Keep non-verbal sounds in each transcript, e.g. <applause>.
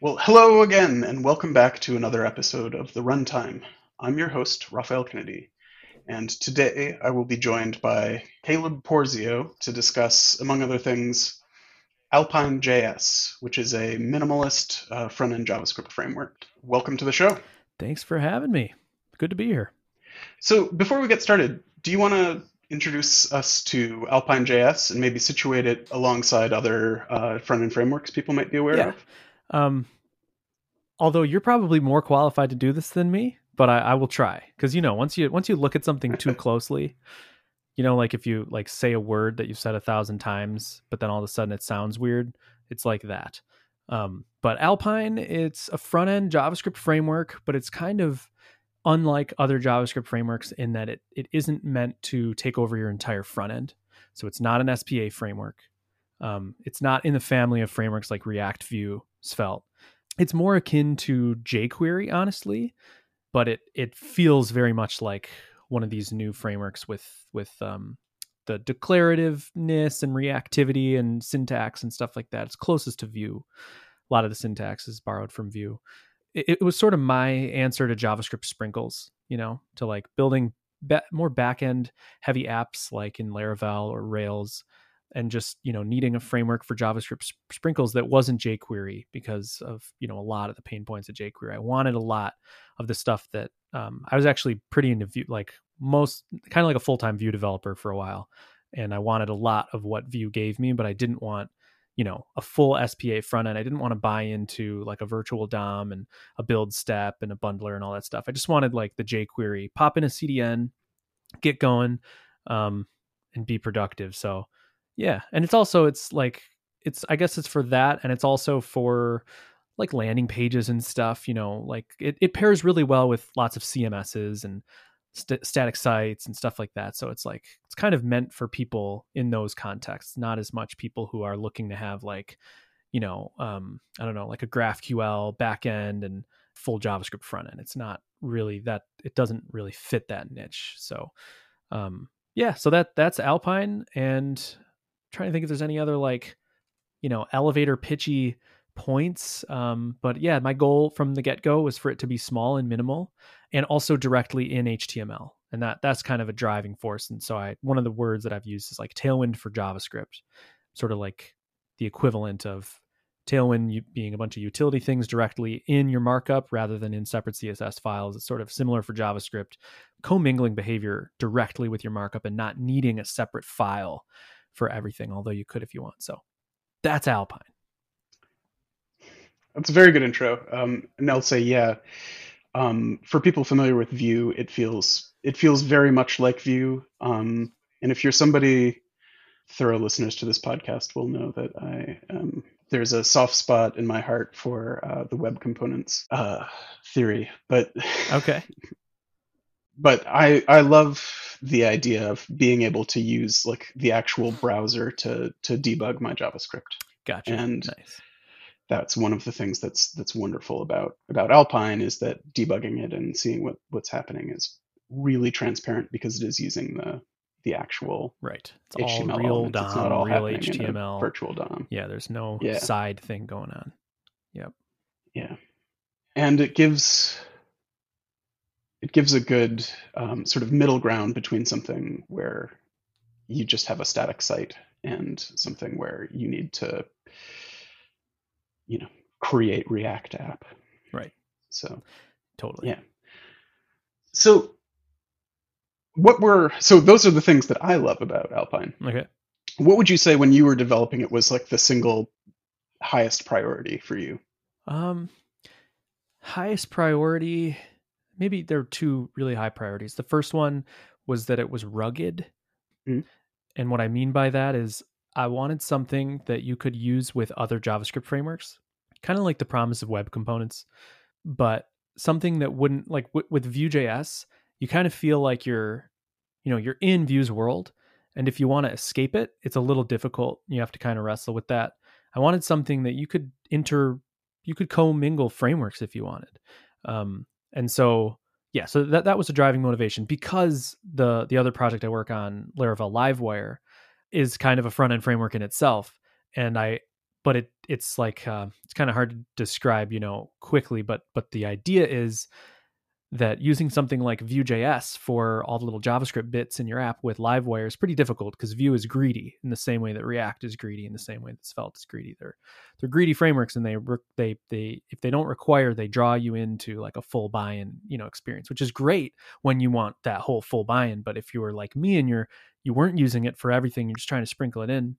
Well, hello again, and welcome back to another episode of The Runtime. I'm your host, Rafael Kennedy, and today I will be joined by Caleb Porzio to discuss, among other things, Alpine JS, which is a minimalist uh, front end JavaScript framework. Welcome to the show. Thanks for having me. Good to be here. So, before we get started, do you want to introduce us to Alpine JS and maybe situate it alongside other uh, front end frameworks people might be aware Yeah. of? Um, although you're probably more qualified to do this than me, but I, I will try because you know once you once you look at something too <laughs> closely, you know, like if you like say a word that you've said a thousand times, but then all of a sudden it sounds weird, it's like that. Um, but Alpine, it's a front end JavaScript framework, but it's kind of unlike other JavaScript frameworks in that it it isn't meant to take over your entire front end. So it's not an SPA framework. Um, it's not in the family of frameworks like React, Vue, Svelte. It's more akin to jQuery, honestly, but it it feels very much like one of these new frameworks with with um, the declarativeness and reactivity and syntax and stuff like that. It's closest to Vue. A lot of the syntax is borrowed from Vue. It, it was sort of my answer to JavaScript sprinkles, you know, to like building ba- more back end heavy apps like in Laravel or Rails and just you know needing a framework for javascript sp- sprinkles that wasn't jquery because of you know a lot of the pain points of jquery. I wanted a lot of the stuff that um, i was actually pretty into Vue like most kind of like a full-time Vue developer for a while and i wanted a lot of what vue gave me but i didn't want you know a full spa front end i didn't want to buy into like a virtual dom and a build step and a bundler and all that stuff. I just wanted like the jquery pop in a cdn get going um, and be productive. So yeah, and it's also it's like it's I guess it's for that, and it's also for like landing pages and stuff. You know, like it, it pairs really well with lots of CMSs and st- static sites and stuff like that. So it's like it's kind of meant for people in those contexts, not as much people who are looking to have like you know um, I don't know like a GraphQL backend and full JavaScript front end. It's not really that it doesn't really fit that niche. So um, yeah, so that that's Alpine and trying to think if there's any other like you know elevator pitchy points um but yeah my goal from the get-go was for it to be small and minimal and also directly in html and that that's kind of a driving force. And so i one of the words that i've used is like tailwind for javascript sort of like the equivalent of tailwind being a bunch of utility things directly in your markup rather than in separate css files. It's sort of similar for javascript commingling behavior directly with your markup and not needing a separate file for everything, although you could if you want. So that's Alpine. That's a very good intro. Um, and I'll say, yeah, um, for people familiar with Vue, it feels it feels very much like Vue. Um, and if you're somebody, thorough listeners to this podcast will know that I um, there's a soft spot in my heart for uh, the web components uh, theory. But Okay. <laughs> but I I love the idea of being able to use like the actual browser to to debug my JavaScript. Gotcha. And- nice. that's one of the things that's that's wonderful about about Alpine is that debugging it and seeing what what's happening is really transparent because it is using the the actual Right. It's all HTML real elements. DOM, it's not all real happening in a HTML. virtual DOM. Yeah, there's no Yeah. side thing going on. Yep. Yeah, and it gives it gives a good um, sort of middle ground between something where you just have a static site and something where you need to you know create React app. Right. So Totally. Yeah. So, what were so those are the things that I love about Alpine. Okay. What would you say when you were developing it was like the single highest priority for you? Um highest priority maybe there are two really high priorities. The first one was that it was rugged. Mhm. And what I mean by that is I wanted something that you could use with other JavaScript frameworks, kind of like the promise of web components, but something that wouldn't like w- with Vue.js, you kind of feel like you're, you know, you're in Vue's world, and if you want to escape it, it's a little difficult. You have to kind of wrestle with that. I wanted something that you could inter, you could commingle frameworks if you wanted, um, and so yeah, so that that was a driving motivation because the the other project I work on, Laravel Livewire, is kind of a front end framework in itself, and I but it it's like uh, it's kind of hard to describe, you know, quickly, but but the idea is that using something like Vue.js for all the little JavaScript bits in your app with Livewire is pretty difficult because Vue is greedy in the same way that React is greedy, in the same way that Svelte is greedy. They're they're greedy frameworks, and they they they if they don't require, they draw you into like a full buy-in, you know, experience, which is great when you want that whole full buy-in. But if you were like me and you're you weren't using it for everything, you're just trying to sprinkle it in.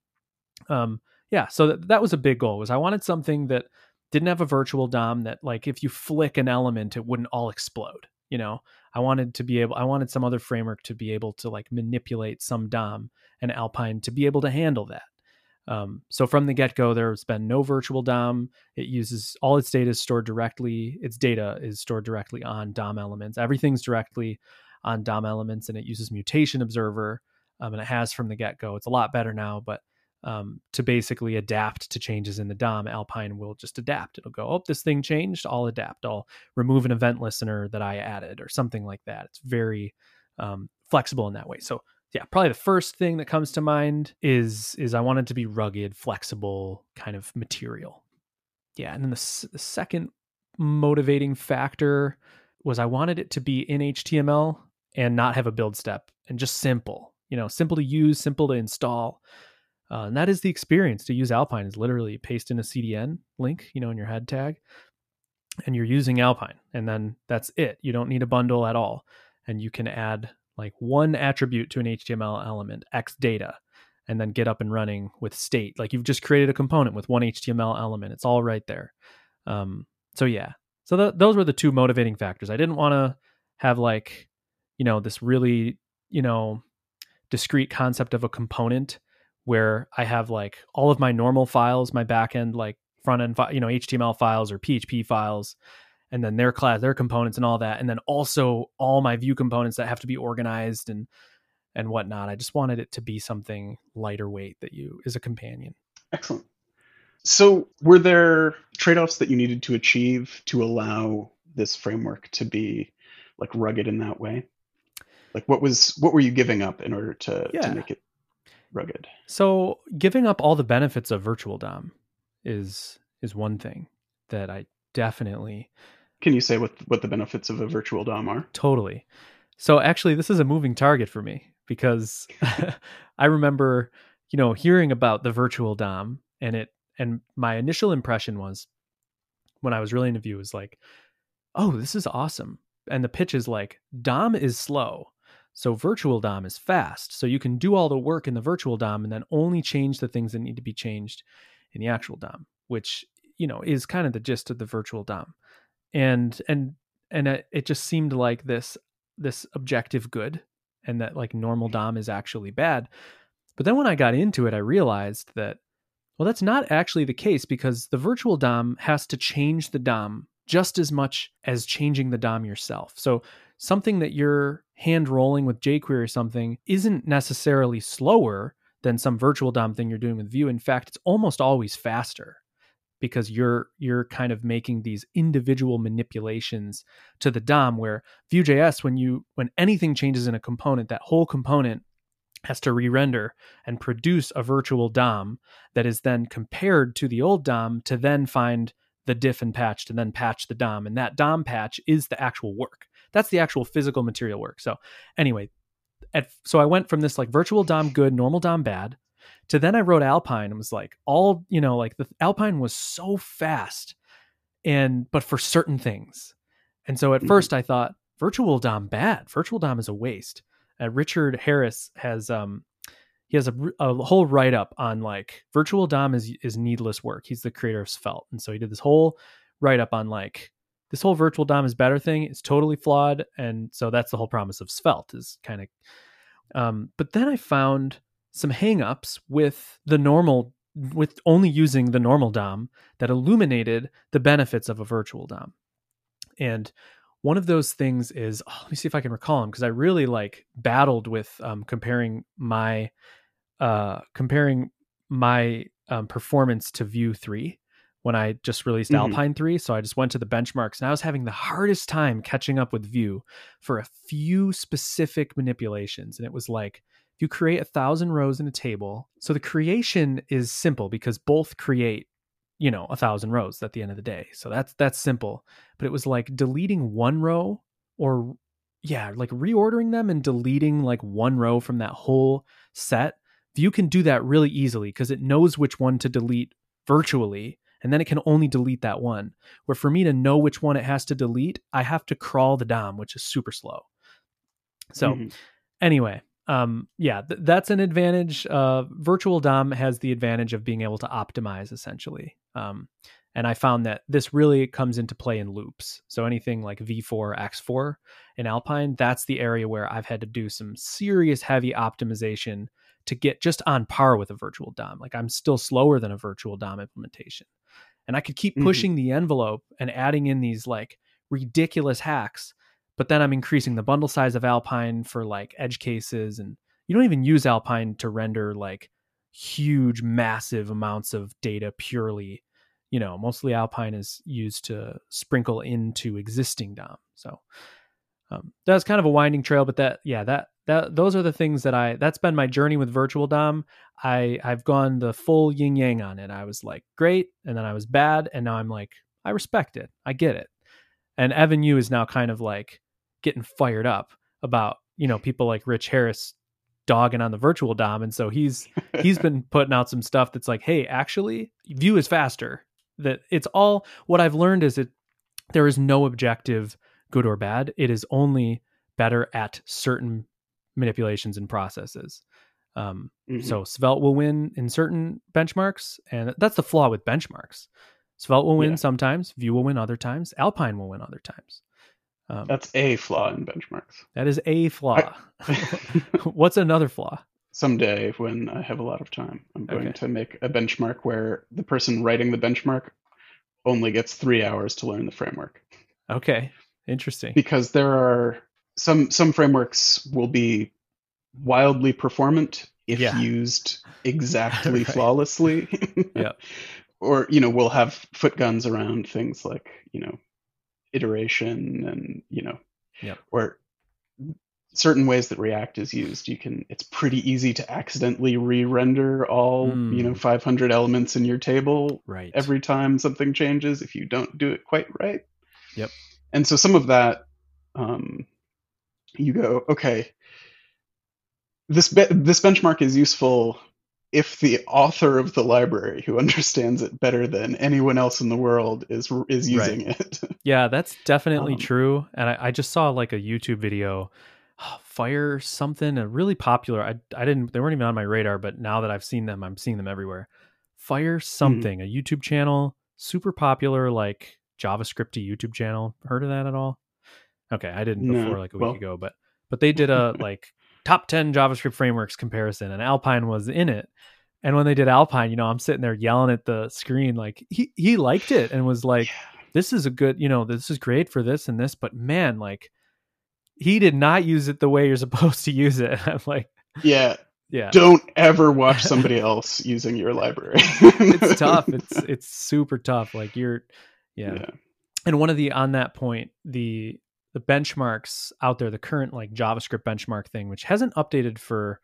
Um, yeah, so that, that was a big goal. Was I wanted something that didn't have a virtual DOM that like if you flick an element, it wouldn't all explode. You know, I wanted to be able, I wanted some other framework to be able to like manipulate some DOM and Alpine to be able to handle that. Um, so from the get go, there's been no virtual DOM. It uses all its data is stored directly. Its data is stored directly on DOM elements. Everything's directly on DOM elements, and it uses Mutation Observer. Um, and it has from the get go. It's a lot better now, but um, to basically adapt to changes in the DOM, Alpine will just adapt. It'll go, oh, this thing changed. I'll adapt. I'll remove an event listener that I added or something like that. It's very um, flexible in that way. So yeah, probably the first thing that comes to mind is is I wanted to be rugged, flexible kind of material. Yeah, and then the, the second motivating factor was I wanted it to be in HTML and not have a build step and just simple. You know, simple to use, simple to install. Uh, and that is the experience to use Alpine is literally paste in a CDN link, you know, in your head tag, and you're using Alpine, and then that's it. You don't need a bundle at all, and you can add like one attribute to an HTML element, X data, and then get up and running with state. Like you've just created a component with one HTML element. It's all right there. Um, so yeah, so th- those were the two motivating factors. I didn't want to have like, you know, this really, you know, discrete concept of a component where I have like all of my normal files, my backend like front end, you know, HTML files or PHP files, and then their class, their components, and all that, and then also all my Vue components that have to be organized and and whatnot. I just wanted it to be something lighter weight that you is a companion. Excellent. So, were there trade offs that you needed to achieve to allow this framework to be like rugged in that way? Like, what was what were you giving up in order to yeah. to make it rugged. So giving up all the benefits of virtual DOM is is one thing that I definitely Can you say what what the benefits of a virtual DOM are? Totally. So actually this is a moving target for me because <laughs> <laughs> I remember, you know, hearing about the virtual DOM and it and my initial impression was when I was really into Vue was like, oh, this is awesome. And the pitch is like, DOM is slow. So virtual DOM is fast. So you can do all the work in the virtual DOM and then only change the things that need to be changed in the actual DOM, which, you know, is kind of the gist of the virtual DOM. And and and it just seemed like this this objective good and that like normal DOM is actually bad. But then when I got into it, I realized that well, that's not actually the case because the virtual DOM has to change the DOM just as much as changing the DOM yourself. So something that you're hand rolling with jQuery or something isn't necessarily slower than some virtual DOM thing you're doing with Vue. In fact, it's almost always faster because you're you're kind of making these individual manipulations to the DOM where Vue.js when you when anything changes in a component, that whole component has to re-render and produce a virtual DOM that is then compared to the old DOM to then find the diff and patch to then patch the DOM. And that DOM patch is the actual work. That's the actual physical material work. So anyway, at, so I went from this like virtual DOM good, normal DOM bad, to then I wrote Alpine and was like all you know like the Alpine was so fast, and but for certain things, and so at mm-hmm. first I thought virtual DOM bad, virtual DOM is a waste. Uh, Richard Harris has um he has a, a whole write up on like virtual DOM is is needless work. He's the creator of Svelte, and so he did this whole write up on like this whole virtual DOM is better thing is totally flawed, and so that's the whole promise of Svelte is kind of. Um, but then I found some hangups with the normal, with only using the normal DOM that illuminated the benefits of a virtual DOM, and one of those things is oh, let me see if I can recall them because I really like battled with um, comparing my uh, comparing my um, performance to Vue three when I just released mm-hmm. Alpine 3. So I just went to the benchmarks and I was having the hardest time catching up with Vue for a few specific manipulations. And it was like, you create a thousand rows in a table, so the creation is simple because both create, you know, a thousand rows at the end of the day. So that's that's simple. But it was like deleting one row or yeah, like reordering them and deleting like one row from that whole set. Vue can do that really easily because it knows which one to delete virtually and then it can only delete that one. Where for me to know which one it has to delete, I have to crawl the DOM, which is super slow. So, mm-hmm. anyway, um, yeah, th- that's an advantage. Uh, virtual DOM has the advantage of being able to optimize essentially. Um, and I found that this really comes into play in loops. So anything like V-for, X-for in Alpine, that's the area where I've had to do some serious heavy optimization to get just on par with a virtual DOM. Like I'm still slower than a virtual DOM implementation. And I could keep mm-hmm. pushing the envelope and adding in these like ridiculous hacks but then I'm increasing the bundle size of Alpine for like edge cases. And you don't even use Alpine to render like huge, massive amounts of data purely. You know, mostly Alpine is used to sprinkle into existing DOM. So um, that's kind of a winding trail, but that, yeah, that, that, those are the things that I, that's been my journey with virtual DOM. I, I've gone the full yin yang on it. I was like, great. And then I was bad. And now I'm like, I respect it. I get it. And Evan You is now kind of like, getting fired up about you know people like Rich Harris dogging on the virtual DOM, and so he's he's <laughs> been putting out some stuff that's like, hey, actually, Vue is faster. That it's all what I've learned is it there is no objective good or bad. It is only better at certain manipulations and processes. Um, mm-hmm. So Svelte will win in certain benchmarks, and that's the flaw with benchmarks. Svelte will win yeah. sometimes, Vue will win other times, Alpine will win other times. Um, That's a flaw in benchmarks. That is a flaw. I, <laughs> <laughs> What's another flaw? Someday, when I have a lot of time, I'm going okay. to make a benchmark where the person writing the benchmark only gets three hours to learn the framework. Okay, interesting. Because there are some some frameworks will be wildly performant if yeah. used <laughs> exactly right. flawlessly. <laughs> yeah. <laughs> Or you know, we'll have foot guns around things like you know iteration and you know yeah or certain ways that react is used you can it's pretty easy to accidentally re-render all mm. you know hmm. 500 elements in your table right every time something changes if you don't do it quite right yep and so some of that um, you go okay this be- this benchmark is useful if the author of the library who understands it better than anyone else in the world is is using right. it. <laughs> yeah, that's definitely um, true. And I, I, just saw like a YouTube video, <sighs> fire something, a really popular. I I didn't they weren't even on my radar, but now that I've seen them, I'm seeing them everywhere. Fire hmm. something, mm-hmm. a YouTube channel, super popular, like JavaScript to YouTube channel. Heard of that at all? Okay, I didn't before no, like a week well. ago, but but they did a <laughs> like top 10 JavaScript frameworks comparison, and Alpine was in it. And when they did Alpine, you know, I'm sitting there yelling at the screen, like he he liked it and was like, "This is a good, you know, this is great for this and this." But man, like, he did not use it the way you're <laughs> supposed to use it. I'm like, yeah, yeah. Don't ever watch <laughs> somebody else using your library. it's tough. <laughs> It's it's super tough. Like you're, yeah. yeah. And one of the on that point, the the benchmarks out there, the current like JavaScript benchmark thing, which hasn't updated for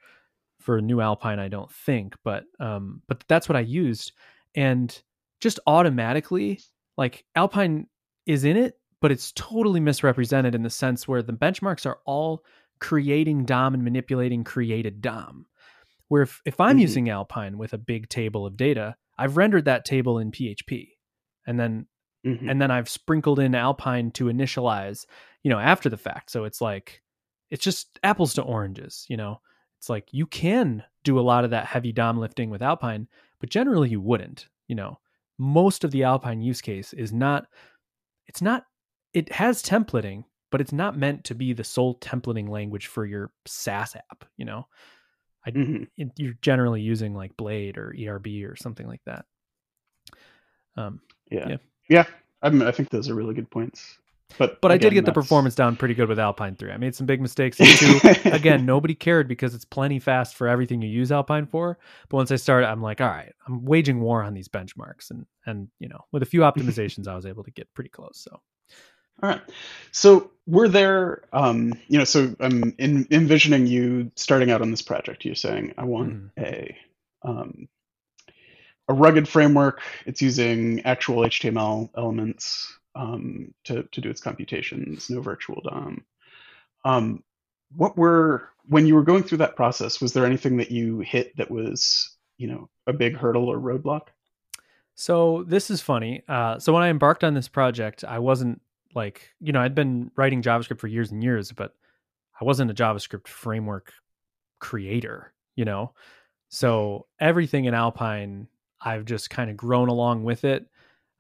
for new Alpine, I don't think, but um, but that's what I used, and just automatically, like Alpine is in it, but it's totally misrepresented in the sense where the benchmarks are all creating DOM and manipulating created DOM. Where if, if I'm mm-hmm. using Alpine with a big table of data, I've rendered that table in PHP. And then mm-hmm. and then I've sprinkled in Alpine to initialize you know, after the fact. So it's like, it's just apples to oranges, you know? It's like you can do a lot of that heavy DOM lifting with Alpine, but generally you wouldn't, you know? Most of the Alpine use case is not, it's not, it has templating, but it's not meant to be the sole templating language for your SaaS app, you know? I, mm-hmm. it, you're generally using like Blade or ERB or something like that. Um, yeah. Yeah. Yeah. I, mean, I think those are really good points. But but again, I did get that's... the performance down pretty good with Alpine 3. I made some big mistakes too. <laughs> again, nobody cared because it's plenty fast for everything you use Alpine for. But once I started, I'm like, all right, I'm waging war on these benchmarks, and and you know, with a few optimizations, I was able to get pretty close. So. All right. So we're there, um, you know, so I'm in, envisioning you starting out on this project. You're saying, I want mm. a, um, a rugged framework. It's using actual HTML elements um, to to do its computations. No virtual DOM. Um, what were when you were going through that process? Was there anything that you hit that was you know a big hurdle or roadblock? So this is funny. Uh, so when I embarked on this project, I wasn't like you know I'd been writing JavaScript for years and years, but I wasn't a JavaScript framework creator. You know, so everything in Alpine, I've just kind of grown along with it.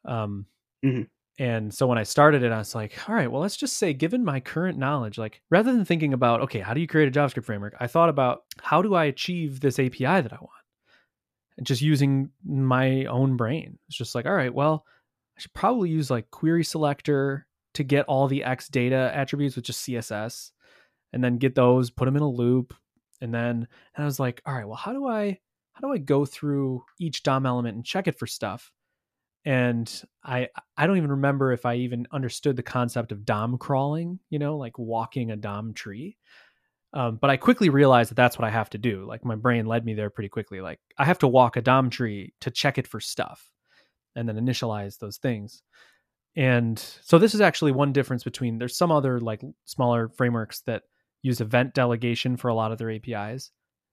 Um, mm-hmm. And so when I started it, I was like, all right, well, let's just say, given my current knowledge, like rather than thinking about, okay, how do you create a JavaScript framework? I thought about how do I achieve this API that I want? And just using my own brain. It's just like, all right, well, I should probably use like query selector to get all the X data attributes with just CSS and then get those, put them in a loop. And then and I was like, all right, well, how do I how do I go through each DOM element and check it for stuff? and I I don't even remember if I even understood the concept of DOM crawling, you know, like walking a DOM tree. Um, but I quickly realized that that's what I have to do. Like my brain led me there pretty quickly. Like I have to walk a DOM tree to check it for stuff, and then initialize those things. And so this is actually one difference between there's some other like smaller frameworks that use event delegation for a lot of their APIs.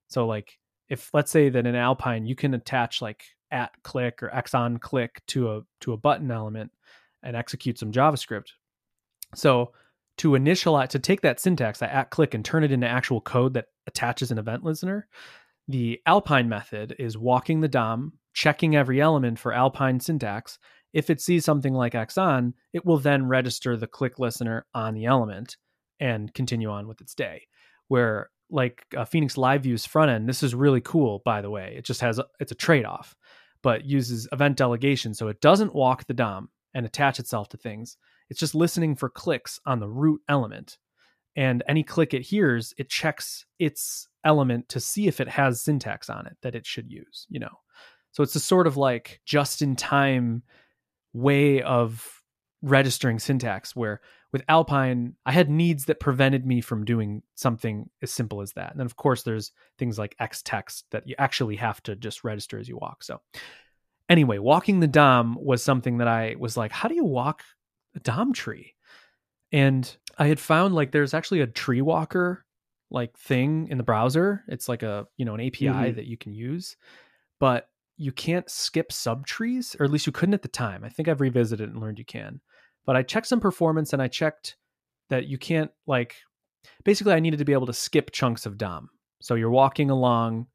So like if let's say that in Alpine you can attach like at click or x on click to a to a button element and execute some JavaScript. So to initialize to take that syntax, that at click and turn it into actual code that attaches an event listener, the Alpine method is walking the DOM, checking every element for Alpine syntax. If it sees something like X on, it will then register the click listener on the element and continue on with its day. Where like uh, Phoenix Live View's front end, this is really cool, by the way. It just has a, it's a trade off but uses event delegation. So it doesn't walk the DOM and attach itself to things. It's just listening for clicks on the root element. And any click it hears, it checks its element to see if it has syntax on it that it should use, you know. So it's a sort of like just in time way of registering syntax where with Alpine, I had needs that prevented me from doing something as simple as that. And then, of course, there's things like X text that you actually have to just register as you walk. So, anyway, walking the DOM was something that I was like, how do you walk a DOM tree? And I had found like there's actually a tree walker like thing in the browser. It's like a, you know, an API mm-hmm. that you can use, but you can't skip subtrees, or at least you couldn't at the time. I think I've revisited and learned you can. But I checked some performance and I checked that you can't like basically I needed to be able to skip chunks of DOM. So you're walking along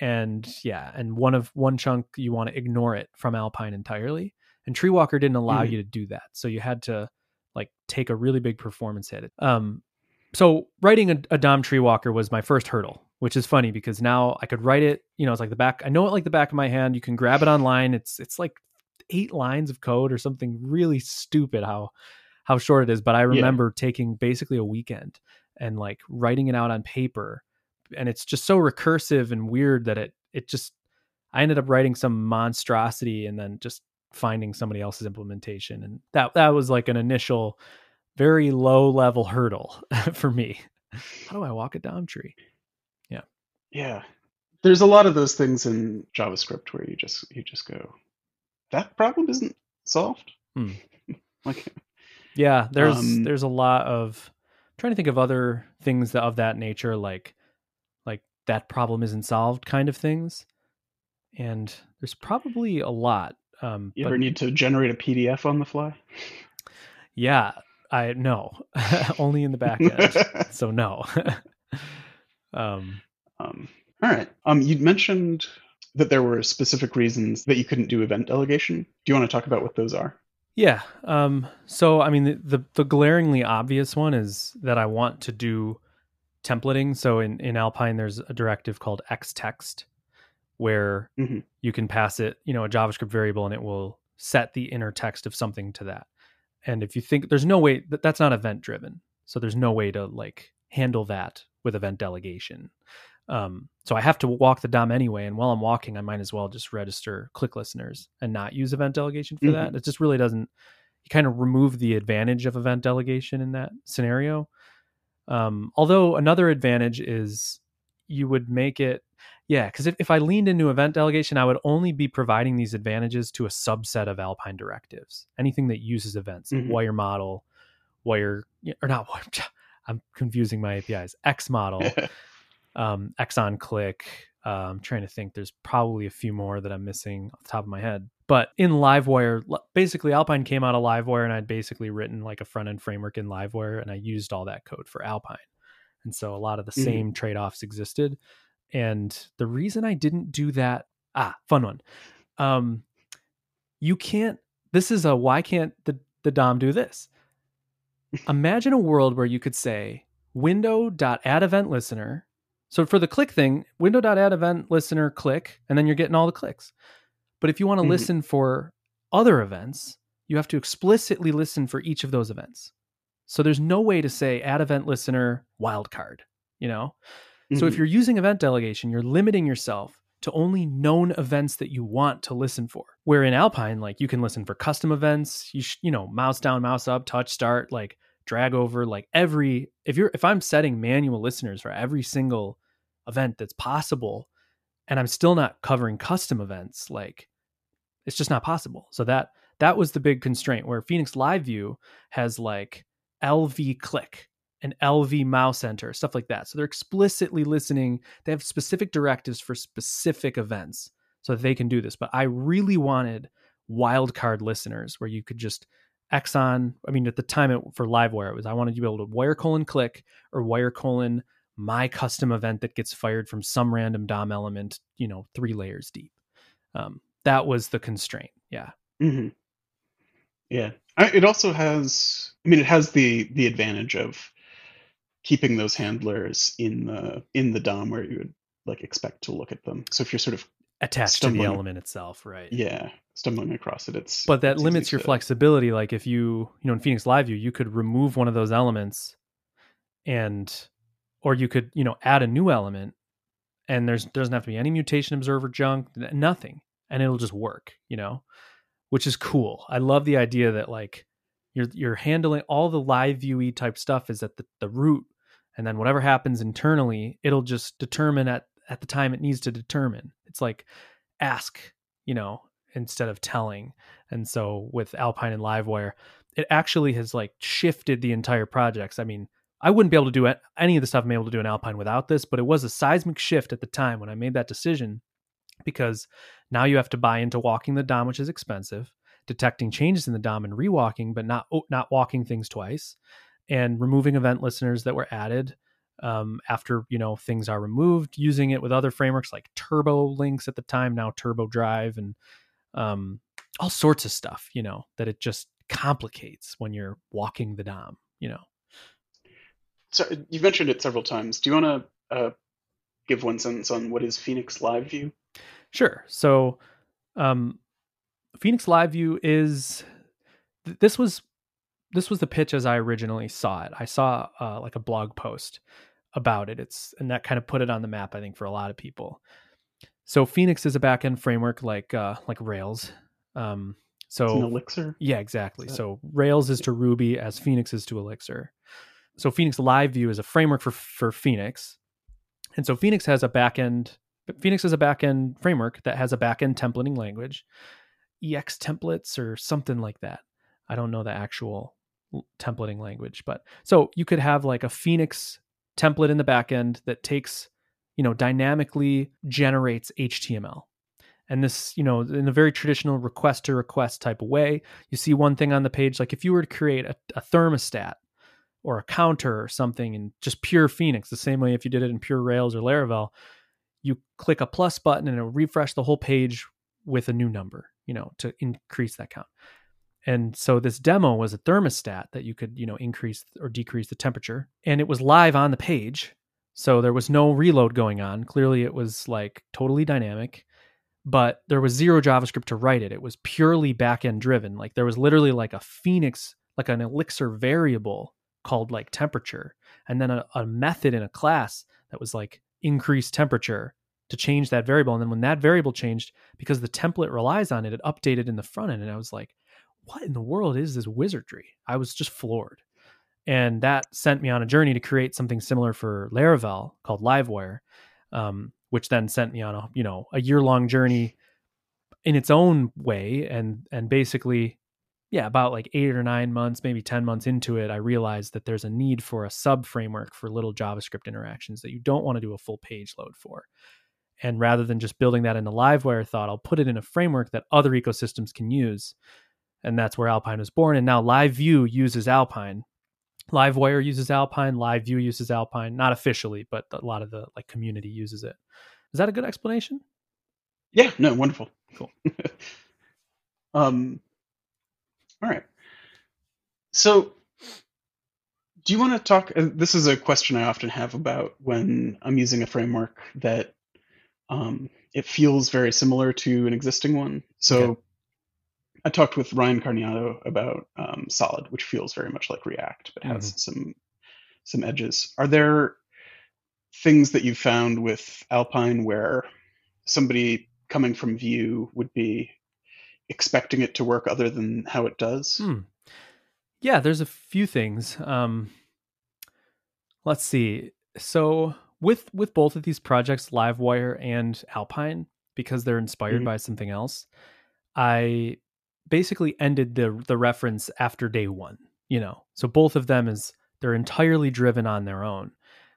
and yeah, and one of one chunk you want to ignore it from Alpine entirely. And Treewalker didn't allow mm. you to do that. So you had to like take a really big performance hit. Um so writing a, a DOM Treewalker was my first hurdle, which is funny because now I could write it, you know, it's like the back I know it like the back of my hand. You can grab it online. It's it's like eight lines of code or something really stupid how how short it is but i remember yeah. taking basically a weekend and like writing it out on paper and it's just so recursive and weird that it it just i ended up writing some monstrosity and then just finding somebody else's implementation and that that was like an initial very low level hurdle <laughs> for me. How do i walk a DOM tree? Yeah. Yeah. There's a lot of those things in javascript where you just you just go that problem isn't solved. Hmm. <laughs> like, yeah, there's um, there's a lot of I'm trying to think of other things that, of that nature, like like that problem isn't solved kind of things. And there's probably a lot. Um, you but, ever need to generate a PDF on the fly? Yeah, I no, <laughs> only in the back end. <laughs> so no. um, um, all right. Um, you mentioned that there were specific reasons that you couldn't do event delegation. Do you want to talk about what those are? Yeah. Um, so, I mean, the, the, the glaringly obvious one is that I want to do templating. So, in in Alpine, there's a directive called xtext where mm-hmm. you can pass it, you know, a JavaScript variable, and it will set the inner text of something to that. And if you think there's no way that that's not event driven, so there's no way to like handle that with event delegation. Um, so I have to walk the DOM anyway, and while I'm walking, I might as well just register click listeners and not use event delegation for mm-hmm. that. It just really doesn't. You kind of remove the advantage of event delegation in that scenario. Um, although another advantage is you would make it. Yeah, because if, if I leaned into event delegation, I would only be providing these advantages to a subset of Alpine directives. Anything that uses events, Mhm. wire model, wire or not. <laughs> I'm confusing my APIs. X model, <laughs> um, X on click. Uh, I'm trying to think. There's probably a few more that I'm missing off the top of my head. But in Livewire, basically Alpine came out of Livewire, and I'd basically written like a front end framework in Livewire, and I used all that code for Alpine. And so a lot of the Mhm. same trade offs existed. And the reason I didn't do that, ah, fun one. Um, you can't. This is a why can't the the DOM do this? <laughs> Imagine a world where you could say window.add event listener. So for the click thing, window.add event listener click, and then you're getting all the clicks. But if you want to Mhm. listen for other events, you have to explicitly listen for each of those events. So there's no way to say add event listener wildcard, you know? So if Mhm. you're using event delegation, you're limiting yourself to only known events that you want to listen for. Where in Alpine, like you can listen for custom events, you sh- you know, mouse down, mouse up, touch start, like drag over, like every if you're if I'm setting manual listeners for every single event that's possible and I'm still not covering custom events, like it's just not possible. So that that was the big constraint where Phoenix Live View has like LV click and LV mouse enter, stuff like that. So they're explicitly listening. They have specific directives for specific events so that they can do this. But I really wanted wildcard listeners where you could just X on. I mean, at the time it, for Livewire, it was I wanted to be able to wire colon click or wire colon my custom event that gets fired from some random DOM element, you know, three layers deep. Um, that was the constraint. Yeah. Mhm. Yeah. I, it also has. I mean, it has the the advantage of keeping those handlers in the in the DOM where you would like expect to look at them. So if you're sort of Attached to the element itself, right? yeah stumbling across it, it's but that it's limits your to- flexibility like if you you know in phoenix live view you could remove one of those elements and or you could you know add a new element and there's doesn't have to be any mutation observer junk nothing and it'll just work you know which is cool i love the idea that like you're you're handling all the live view type stuff is at the, the root and then whatever happens internally it'll just determine at at the time it needs to determine. It's like ask you know instead of telling. And so with alpine and livewire it actually has like shifted the entire projects. I mean i wouldn't be able to do any of the stuff i'm able to do in alpine without this but it was a seismic shift at the time when i made that decision because now you have to buy into walking the dom which is expensive detecting changes in the dom and rewalking but not oh, not walking things twice and removing event listeners that were added um, after you know things are removed using it with other frameworks like Turbolinks at the time now turbo drive and um, all sorts of stuff you know that it just complicates when you're walking the dom you know So you've mentioned it several times. Do you want to uh, give one sentence on what is Phoenix Live View? Sure. So, um, Phoenix Live View is th- this was this was the pitch as I originally saw it. I saw uh, like a blog post about it. It's and that kind of put it on the map. I think for a lot of people. So Phoenix is a backend framework like uh, like Rails. Um, so elixir. yeah, exactly. That- So Rails is to Ruby as Phoenix is to Elixir. So Phoenix Live View is a framework for for Phoenix. And so Phoenix has a backend Phoenix is a backend framework that has a backend templating language, EX templates or something like that. I don't know the actual templating language, but so you could have like a Phoenix template in the backend that takes, you know, dynamically generates HTML. And this, you know, in a very traditional request to request type of way, you see one thing on the page, like if you were to create a, a thermostat or a counter or something in just pure Phoenix, the same way if you did it in pure Rails or Laravel, you click a plus button and it'll refresh the whole page with a new number, you know, to increase that count. And so this demo was a thermostat that you could, you know, increase or decrease the temperature. And it was live on the page. So there was no reload going on. Clearly it was like totally dynamic, but there was zero JavaScript to write it. It was purely backend driven. Like there was literally like a Phoenix, like an Elixir variable called like temperature, and then a, a method in a class that was like increase temperature to change that variable. And then when that variable changed, because the template relies on it, it updated in the front end. And I was like, what in the world is this wizardry? I was just floored. And that sent me on a journey to create something similar for Laravel called Livewire. Um, which then sent me on a you know a year long journey in its own way and and basically yeah about like 8 or 9 months maybe 10 months into it I realized that there's a need for a sub framework for little JavaScript interactions that you don't want to do a full page load for and rather than just building that in into livewire thought I'll put it in a framework that other ecosystems can use and that's where Alpine was born and now LiveView uses Alpine livewire uses Alpine LiveView uses Alpine not officially but a lot of the like community uses it is that a good explanation Yeah, no, wonderful. Cool. <laughs> um, all right. So, do you want to talk? uh, This is a question I often have about when I'm using a framework that um, it feels very similar to an existing one. So, Okay. I talked with Ryan Carniato about um, Solid, which feels very much like React, but has some some edges. Are there things that you found with Alpine where somebody coming from Vue would be expecting it to work other than how it does? Hmm. Yeah, there's a few things. Um, let's see. So with with both of these projects, Livewire and Alpine, because they're inspired Mhm. by something else, I basically ended the the reference after day one. You know, so both of them is they're entirely driven on their own.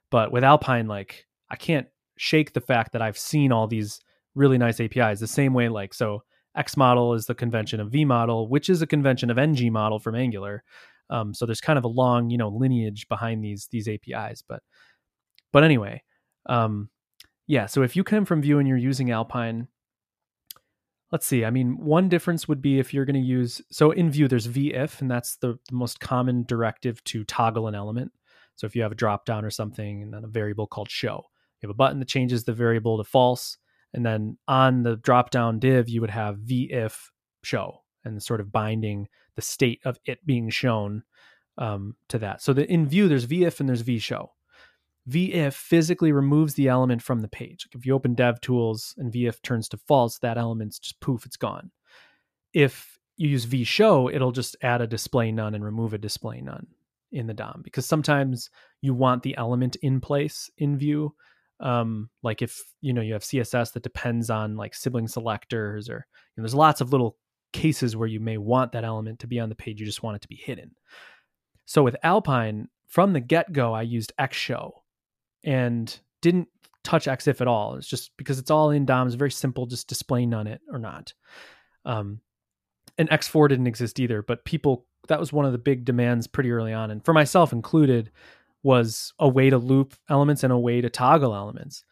But with Alpine, like I can't shake the fact that I've seen all these really nice APIs the same way. Like so, X model is the convention of V model, which is a convention of NG model from Angular. Um, so there's kind of a long, you know, lineage behind these these APIs. But but anyway, um, yeah. So if you come from Vue and you're using Alpine, let's see. I mean, one difference would be if you're going to use so in Vue there's VIF, and that's the, the most common directive to toggle an element. So if you have a drop down or something, and then a variable called show, you have a button that changes the variable to false, and then on the drop down div you would have VIF show and sort of binding the state of it being shown um, to that. So the, in Vue there's VIF and there's vShow. VIF physically removes the element from the page. Like if you open DevTools and VIF turns to false, that element's just poof, it's gone. If you use vShow, it'll just add a display none and remove a display none in the DOM because sometimes you want the element in place in Vue. Um, like if you know you have CSS that depends on like sibling selectors, or you know, there's lots of little cases where you may want that element to be on the page. You just want it to be hidden. So with Alpine, from the get go, I used Xshow and didn't touch XIF at all. It's just because it's all in DOM. It's very simple, just display none it or not. Um, and X-for didn't exist either, but people that was one of the big demands pretty early on, and for myself included, was a way to loop elements and a way to toggle elements.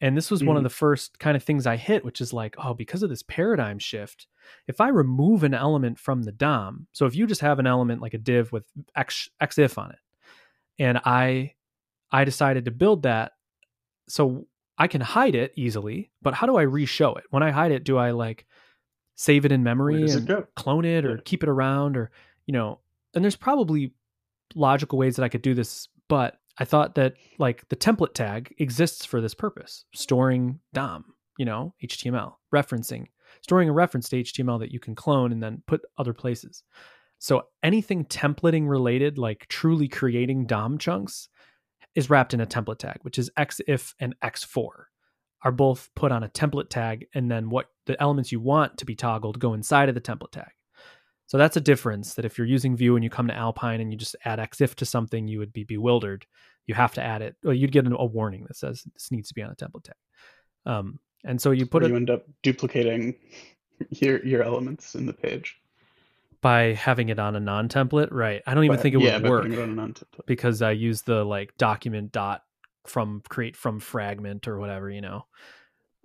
And this was one of Mhm. the first kind of things I hit, which is like, oh, because of this paradigm shift, if I remove an element from the DOM, so if you just have an element like a div with X XIF on it, and I I decided to build that so I can hide it easily, but how do I re-show it? When I hide it, do I like save it in memory it and go? clone it or Yeah. keep it around or you know, and there's probably logical ways that I could do this, but I thought that like the template tag exists for this purpose, storing DOM, you know, HTML, referencing, storing a reference to HTML that you can clone and then put other places. So anything templating related, like truly creating DOM chunks, is wrapped in a template tag, which is xif and x-for are both put on a template tag, and then what the elements you want to be toggled go inside of the template tag. So that's a difference that if you're using Vue and you come to Alpine and you just add xif to something, you would be bewildered. You have to add it, or you'd get a warning that says this needs to be on a template tag. Um, and so you put it you end up duplicating <laughs> your your elements in the page. By having it on a non-template, right? I don't even But- think it yeah, would work. it because I use the like document dot from create from fragment or whatever, you know.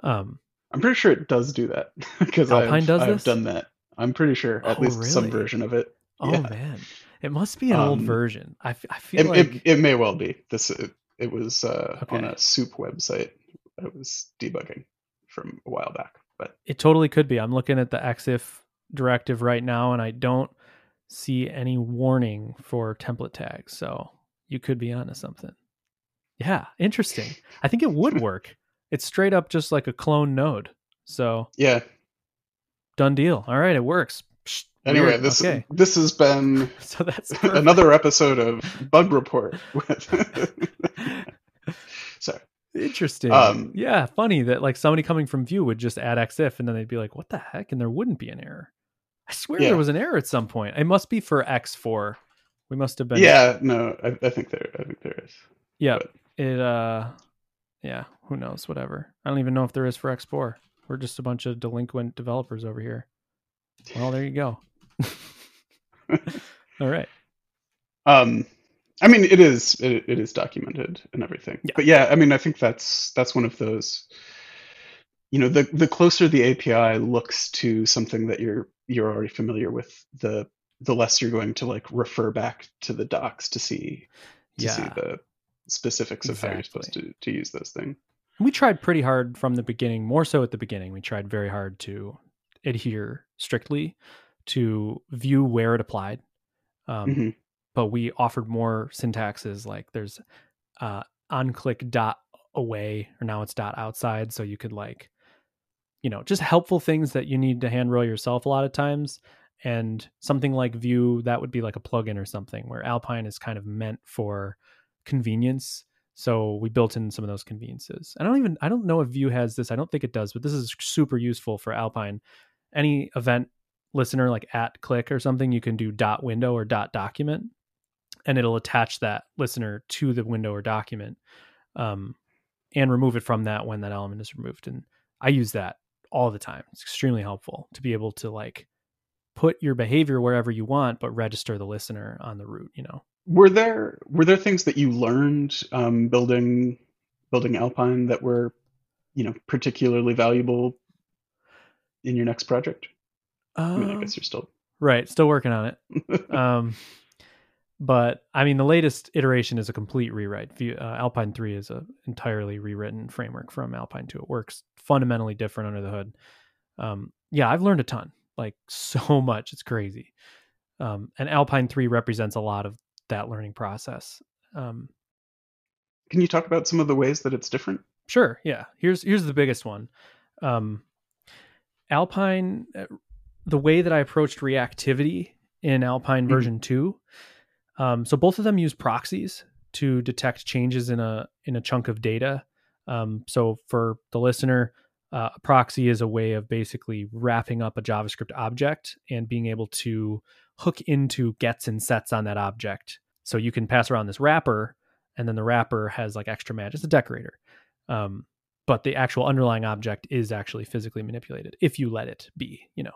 Um, I'm pretty sure it does do that <laughs> because Alpine I've, does I've done that. I'm pretty sure at Oh, least some version of it. oh Yeah. man, it must be an old Um, version. I, f- I feel It, like it, it may well be. This it, it was uh, on a soup website. I was debugging from a while back, but it totally could be. I'm looking at the XIF directive right now, and I don't see any warning for template tags. So you could be onto something. Yeah, interesting. I think it would <laughs> work. It's straight up just like a clone node. So yeah. done deal. All right, it works. Anyway, weird. this okay. this has been <laughs> So that's <laughs> perfect. another episode of Bug Report. Sorry. Interesting. Um, yeah, funny that like somebody coming from Vue would just add xif and then they'd be like, "What the heck?" and there wouldn't be an error. I swear Yeah. there was an error at some point. It must be for X-for. We must have been yeah, no, I, I think there, I think there is. Yeah. but- It uh yeah, who knows, whatever. I don't even know if there is for X-for. We're just a bunch of delinquent developers over here. Well, there you go. <laughs> All right. Um, I mean, it is it, it is documented and everything. Yeah. But yeah, I mean, I think that's that's one of those. You know, the the closer the API looks to something that you're you're already familiar with, the the less you're going to like refer back to the docs to see to see Yeah. the specifics of how you're supposed to to use those things. We tried pretty hard from the beginning, more so at the beginning. We tried very hard to adhere strictly to Vue where it applied. Um, Mhm. but we offered more syntaxes like there's uh on click dot away or now it's dot outside so you could like you know just helpful things that you need to hand roll yourself a lot of times and something like Vue that would be like a plugin or something where alpine is kind of meant for convenience. So we built in some of those conveniences. I don't even i don't know if Vue has this i don't think it does but this is super useful for alpine. Any event listener like at click or something you can do dot window or dot document and it'll attach that listener to the window or document um, and remove it from that when that element is removed and i use that all the time it's extremely helpful to be able to like put your behavior wherever you want but register the listener on the route, you know Were there were there things that you learned um, building building Alpine that were, you know, particularly valuable in your next project? I mean, I Um, guess you're still. right still working on it <laughs> um, but I mean, the latest iteration is a complete rewrite. Uh, Alpine 3 is a entirely rewritten framework from Alpine 2. It works fundamentally different under the hood. Um, yeah, I've learned a ton, like <laughs> so much. It's crazy. Um, and Alpine 3 represents a lot of that learning process. Um, Can you talk about some of the ways that it's different? Sure. Yeah. Here's here's the biggest one. Um, Alpine, uh, the way that I approached reactivity in Alpine Mhm. version two. Um, so both of them use proxies to detect changes in a in a chunk of data. Um, so for the listener, uh, a proxy is a way of basically wrapping up a JavaScript object and being able to hook into gets and sets on that object. So you can pass around this wrapper, and then the wrapper has like extra magic. It's a decorator um, but the actual underlying object is actually physically manipulated if you let it be you know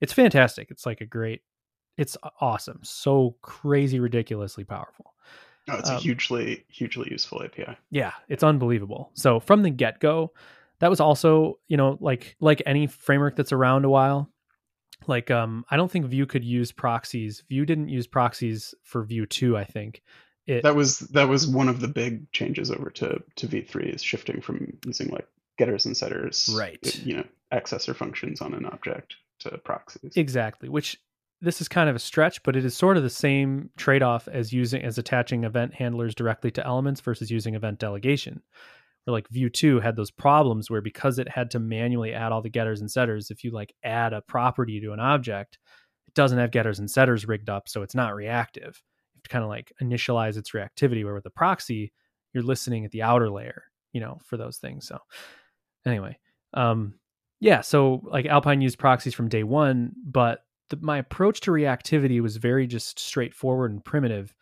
it's fantastic it's like a great it's awesome so crazy ridiculously powerful Oh, it's a Um, hugely hugely useful API. yeah it's unbelievable so from the get-go that was also you know like like any framework that's around a while like um i don't think vue could use proxies vue didn't use proxies for vue 2 i think it That was that was one of the big changes over to to V3 is shifting from using like getters and setters, Right. You know, accessor functions on an object to proxies. Exactly, which this is kind of a stretch, but it is sort of the same trade-off as using as attaching event handlers directly to elements versus using event delegation. Where like Vue 2 had those problems where because it had to manually add all the getters and setters, if you like add a property to an object, it doesn't have getters and setters rigged up, so it's not reactive. You have to kind of like initialize its reactivity, where with the proxy, you're listening at the outer layer, you know, for those things. So anyway, um, yeah, so like Alpine used proxies from day one, but the, my approach to reactivity was very just straightforward and primitive.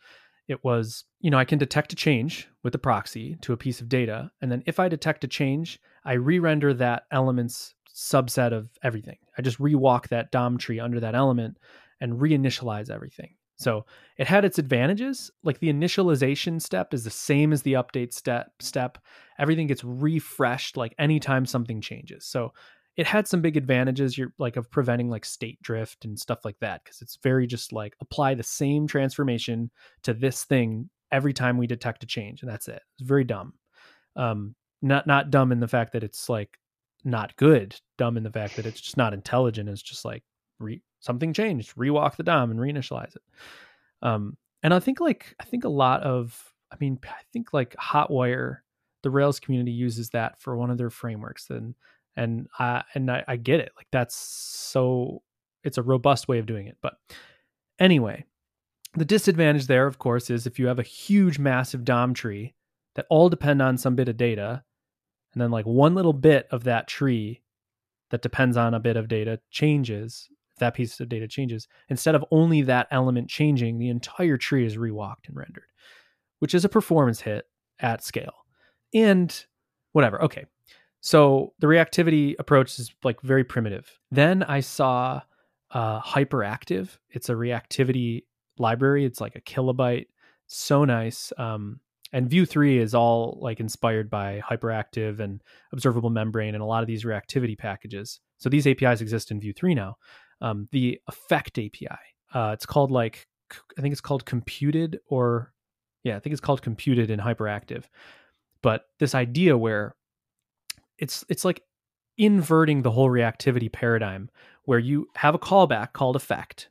It was, you know, I can detect a change with the proxy to a piece of data. And then if I detect a change, I re render that element's subset of everything. I just rewalk that DOM tree under that element and reinitialize everything. So it had its advantages. Like the initialization step is the same as the update step step. Everything gets refreshed like anytime something changes. So it had some big advantages you're like of preventing like state drift and stuff like that because it's very just like apply the same transformation to this thing every time we detect a change and that's it. It's very dumb. Um not not dumb in the fact that it's like not good dumb in the fact that it's just not intelligent it's just like re- something changed rewalk the dom and reinitialize it. Um and i think like i think a lot of i mean i think like hotwire the rails community uses that for one of their frameworks and and I and I, I get it. Like that's so it's a robust way of doing it. But anyway, the disadvantage there, of course, is if you have a huge, massive DOM tree that all depend on some bit of data, and then like one little bit of that tree that depends on a bit of data changes, if that piece of data changes, instead of only that element changing, the entire tree is rewalked and rendered, which is a performance hit at scale. And whatever. Okay. So the reactivity approach is like very primitive. Then I saw uh, Hyperactiv. It's a reactivity library. It's like a kilobyte. So nice. Um, and Vue 3 is all like inspired by Hyperactiv and Observable Membrane and a lot of these reactivity packages. So these APIs exist in Vue 3 now. Um, the Effect API, uh, it's called like, I think it's called Computed or, yeah, I think it's called Computed in Hyperactiv. But this idea where it's it's like inverting the whole reactivity paradigm where you have a callback called effect.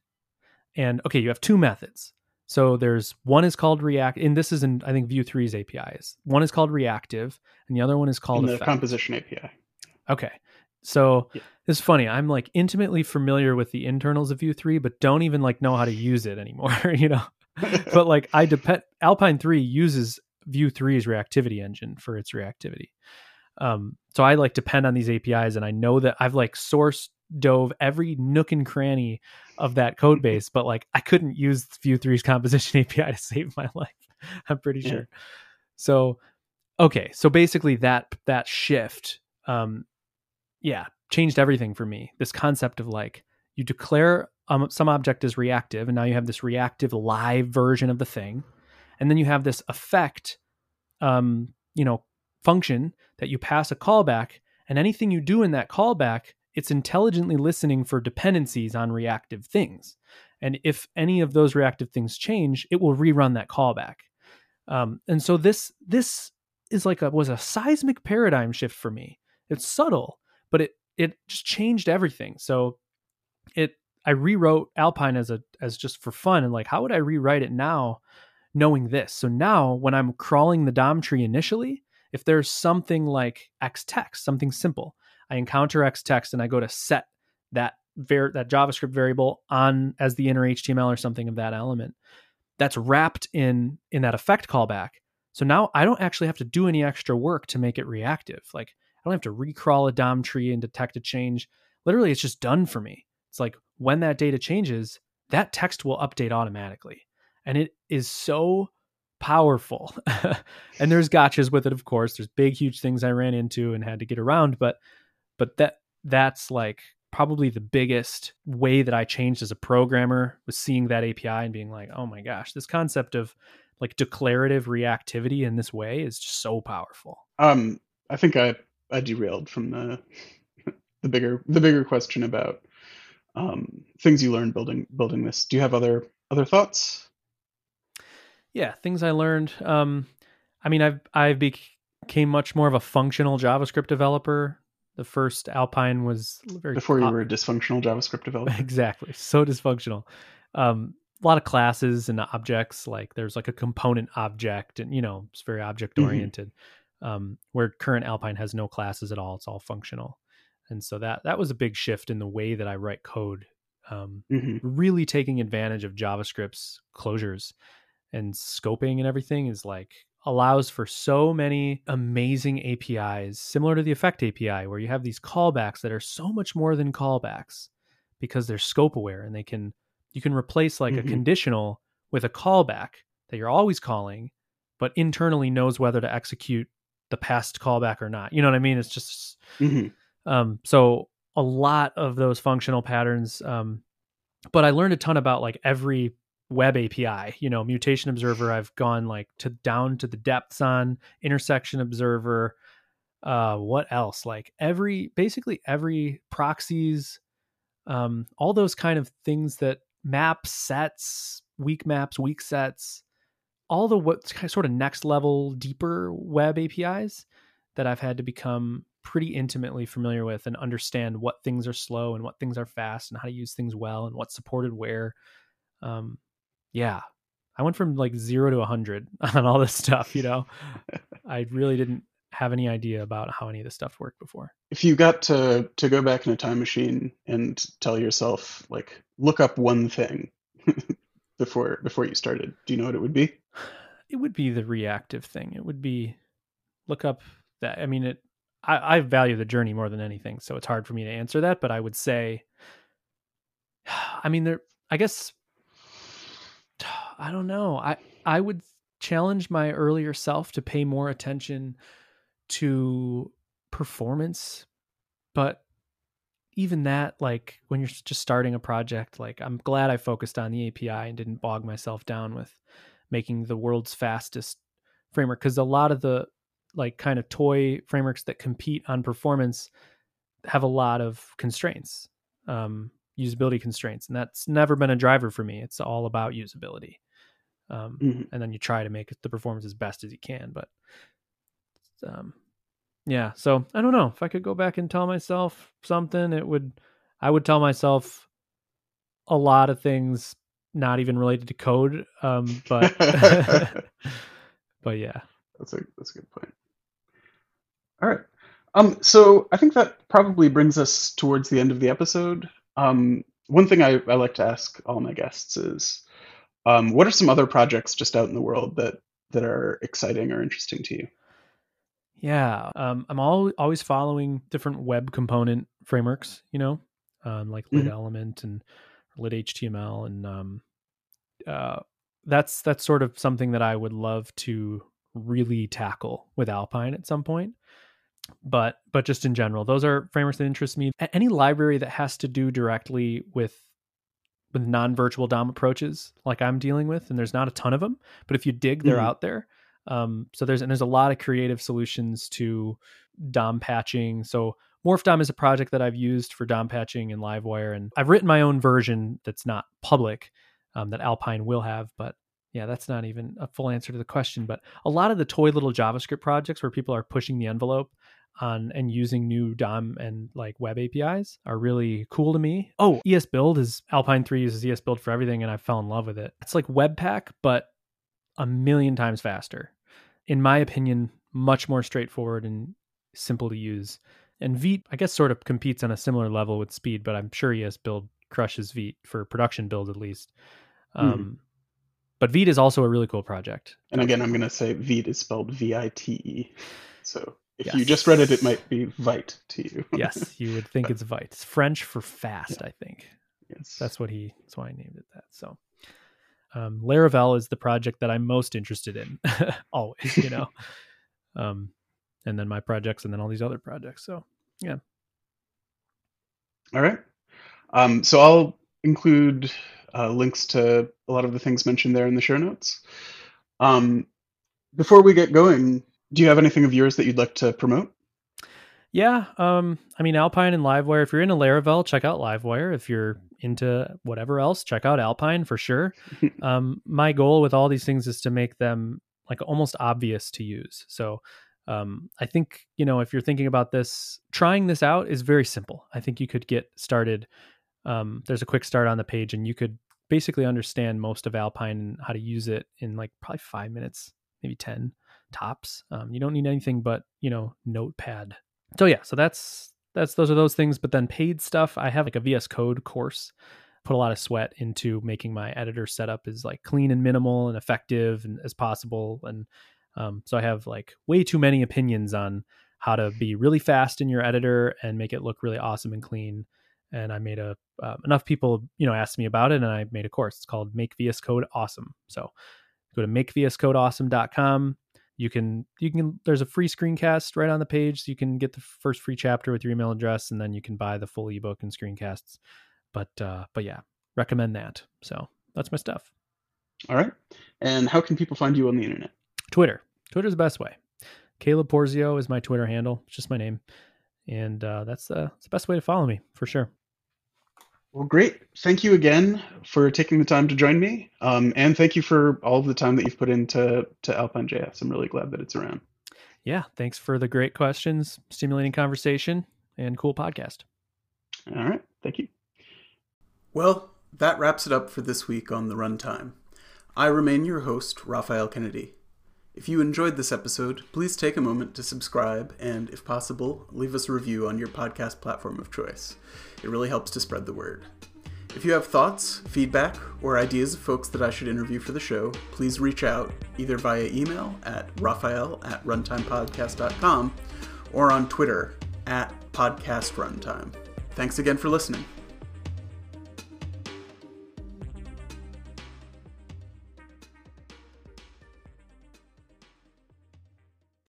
And okay, you have two methods. So there's one is called react, and this is in I think Vue 3's APIs. One is called reactive, and the other one is called in the effect. composition API. Okay, so Yeah. it's funny. I'm like intimately familiar with the internals of Vue 3, but don't even like know how to use it anymore. <laughs> You know, <laughs> but like I depend Alpine 3 uses Vue 3's reactivity engine for its reactivity. Um, so I like depend on these APIs, and I know that I've like source dove every nook and cranny of that code base, but like I couldn't use Vue 3's composition <laughs> API to save my life. <laughs> I'm pretty Yeah. sure. So okay, so basically that that shift, um, yeah, changed everything for me. This concept of like you declare um, some object is reactive, and now you have this reactive live version of the thing, and then you have this effect, um, you know, function that you pass a callback, and anything you do in that callback, it's intelligently listening for dependencies on reactive things. And if any of those reactive things change, it will rerun that callback. Um, and so this this is like a was a seismic paradigm shift for me. It's subtle, but it it just changed everything. So it I rewrote Alpine as a as just for fun and like how would I rewrite it now knowing this? So now when I'm crawling the DOM tree initially, if there's something like x-text, something simple, I encounter x-text and I go to set that var- that JavaScript variable on as the inner HTML or something of that element. That's wrapped in in that effect callback. So now I don't actually have to do any extra work to make it reactive. Like I don't have to recrawl a DOM tree and detect a change. Literally, it's just done for me. It's like when that data changes, that text will update automatically. And it is so powerful. <laughs> and there's gotchas with it, of course. There's big, huge things I ran into and had to get around, but but that that's like probably the biggest way that I changed as a programmer was seeing that API and being like, oh my gosh, this concept of like declarative reactivity in this way is just so powerful. Um, I think I I derailed from the <laughs> the bigger the bigger question about um, things you learned building building this. Do you have other other thoughts? Yeah, things I learned. Um, I mean, I've I've became much more of a functional JavaScript developer. The first Alpine was very Before you uh, were a dysfunctional JavaScript developer. <laughs> exactly so dysfunctional. Um, a lot of classes and objects. Like there's like a component object, and you know it's very object oriented. Um, where current Alpine has no classes at all; it's all functional, and so that that was a big shift in the way that I write code. Um, hmm really taking advantage of JavaScript's closures and scoping and everything is like allows for so many amazing APIs, similar to the Effect API, where you have these callbacks that are so much more than callbacks because they're scope aware and they can you can replace like Mhm. a conditional with a callback that you're always calling, but internally knows whether to execute the past callback or not. You know what I mean? It's just hmm um, so a lot of those functional patterns. Um, but I learned a ton about like every web API, you know, mutation observer. I've gone like to down to the depths on intersection observer. Uh, what else? Like every, basically every proxies, um, all those kind of things that map sets, weak maps, weak sets, all the what sort of next level, deeper web APIs that I've had to become pretty intimately familiar with and understand what things are slow and what things are fast and how to use things well and what's supported where. Um, yeah, I went from like zero to a hundred <laughs> on all this stuff. You know, <laughs> I really didn't have any idea about how any of this stuff worked before. If you got to to go back in a time machine and tell yourself like look up one thing <laughs> before before you started, do you know what it would be? It would be the reactive thing. It would be look up that. I mean, it. I, I value the journey more than anything, so it's hard for me to answer that. But I would say, <sighs> I mean, there. I guess <sighs> I don't know. I I would challenge my earlier self to pay more attention to performance, but even that, like when you're just starting a project, like I'm glad I focused on the API and didn't bog myself down with making the world's fastest framework because a lot of the like kind of toy frameworks that compete on performance have a lot of constraints um, usability constraints and that's never been a driver for me. It's all about usability um, mm-hmm. and then you try to make the performance as best as you can but um, yeah so i don't know. If i could go back and tell myself something it would i would tell myself a lot of things not even related to code um, but <laughs> <laughs> but yeah. That's a that's a good point. All right. Um so i think that probably brings us towards the end of the episode um one thing i, I like to ask all my guests is um, what are some other projects just out in the world that that are exciting or interesting to you yeah, um, I'm all, always following different web component frameworks, you know, um, like Lit mm-hmm. Element and Lit HTML, and um, uh, that's that's sort of something that I would love to really tackle with Alpine at some point. But but just in general, those are frameworks that interest me. Any library that has to do directly with with non-virtual DOM approaches, like I'm dealing with, and there's not a ton of them, but if you dig, they're mm-hmm. out there. Um, so there's and there's a lot of creative solutions to DOM patching. So Morphdom is a project that I've used for DOM patching in Livewire, and I've written my own version that's not public um, that Alpine will have. But yeah, that's not even a full answer to the question. But a lot of the toy little JavaScript projects where people are pushing the envelope on and using new DOM and like web APIs are really cool to me. Oh, ESBuild is Alpine 3 uses ESBuild for everything, and I fell in love with it. It's like Webpack, but a million times faster in my opinion, much more straightforward and simple to use. And Vite, I guess, sort of competes on a similar level with speed, but I'm sure ESBuild crushes Vite for production build at least. Um, mm. But Vite is also a really cool project. And again, I'm going to say Vite is spelled V I T E. So if yes. you just read it, it might be Vite to you. <laughs> yes, you would think it's Vite. It's French for fast, yeah. I think. Yes. That's what he, that's why I named it that. So um, Laravel is the project that I'm most interested in, <laughs> always, you know. <laughs> um, and then my projects, and then all these other projects. So, yeah. All right. Um, so I'll include uh, links to a lot of the things mentioned there in the show notes. Um, before we get going, do you have anything of yours that you'd like to promote? Yeah, um, I mean Alpine and Livewire. If you're into Laravel, check out Livewire. If you're into whatever else, check out Alpine for sure. <laughs> um, my goal with all these things is to make them like almost obvious to use. So um, I think you know if you're thinking about this, trying this out is very simple. I think you could get started. Um, there's a quick start on the page, and you could basically understand most of Alpine and how to use it in like probably five minutes, maybe ten tops. Um, you don't need anything but you know Notepad so yeah, so that's that's those are those things. But then paid stuff, I have like a VS Code course. Put a lot of sweat into making my editor setup as like clean and minimal and effective and as possible. And um, so I have like way too many opinions on how to be really fast in your editor and make it look really awesome and clean. And I made a uh, enough people you know asked me about it, and I made a course. It's called Make VS Code Awesome. So go to makevscodeawesome.com you can you can there's a free screencast right on the page so you can get the first free chapter with your email address and then you can buy the full ebook and screencasts. But uh but yeah recommend that. So that's my stuff. All right. And how can people find you on the internet? Twitter. Twitter's the best way. Caleb porzio is my twitter handle. It's just my name. And uh that's uh that's the best way to follow me for sure well, great. Thank you again for taking the time to join me. Um, and thank you for all of the time that you've put into to Alpine.js. I'm really glad that it's around. Yeah. Thanks for the great questions, stimulating conversation, and cool podcast. All right. Thank you. Well, that wraps it up for this week on The Runtime. I remain your host, Rafael Kennedy. If you enjoyed this episode, please take a moment to subscribe and, if possible, leave us a review on your podcast platform of choice. It really helps to spread the word. If you have thoughts, feedback, or ideas of folks that I should interview for the show, please reach out either via email at rafael at runtimepodcast.com or on Twitter at Podcast Runtime. Thanks again for listening.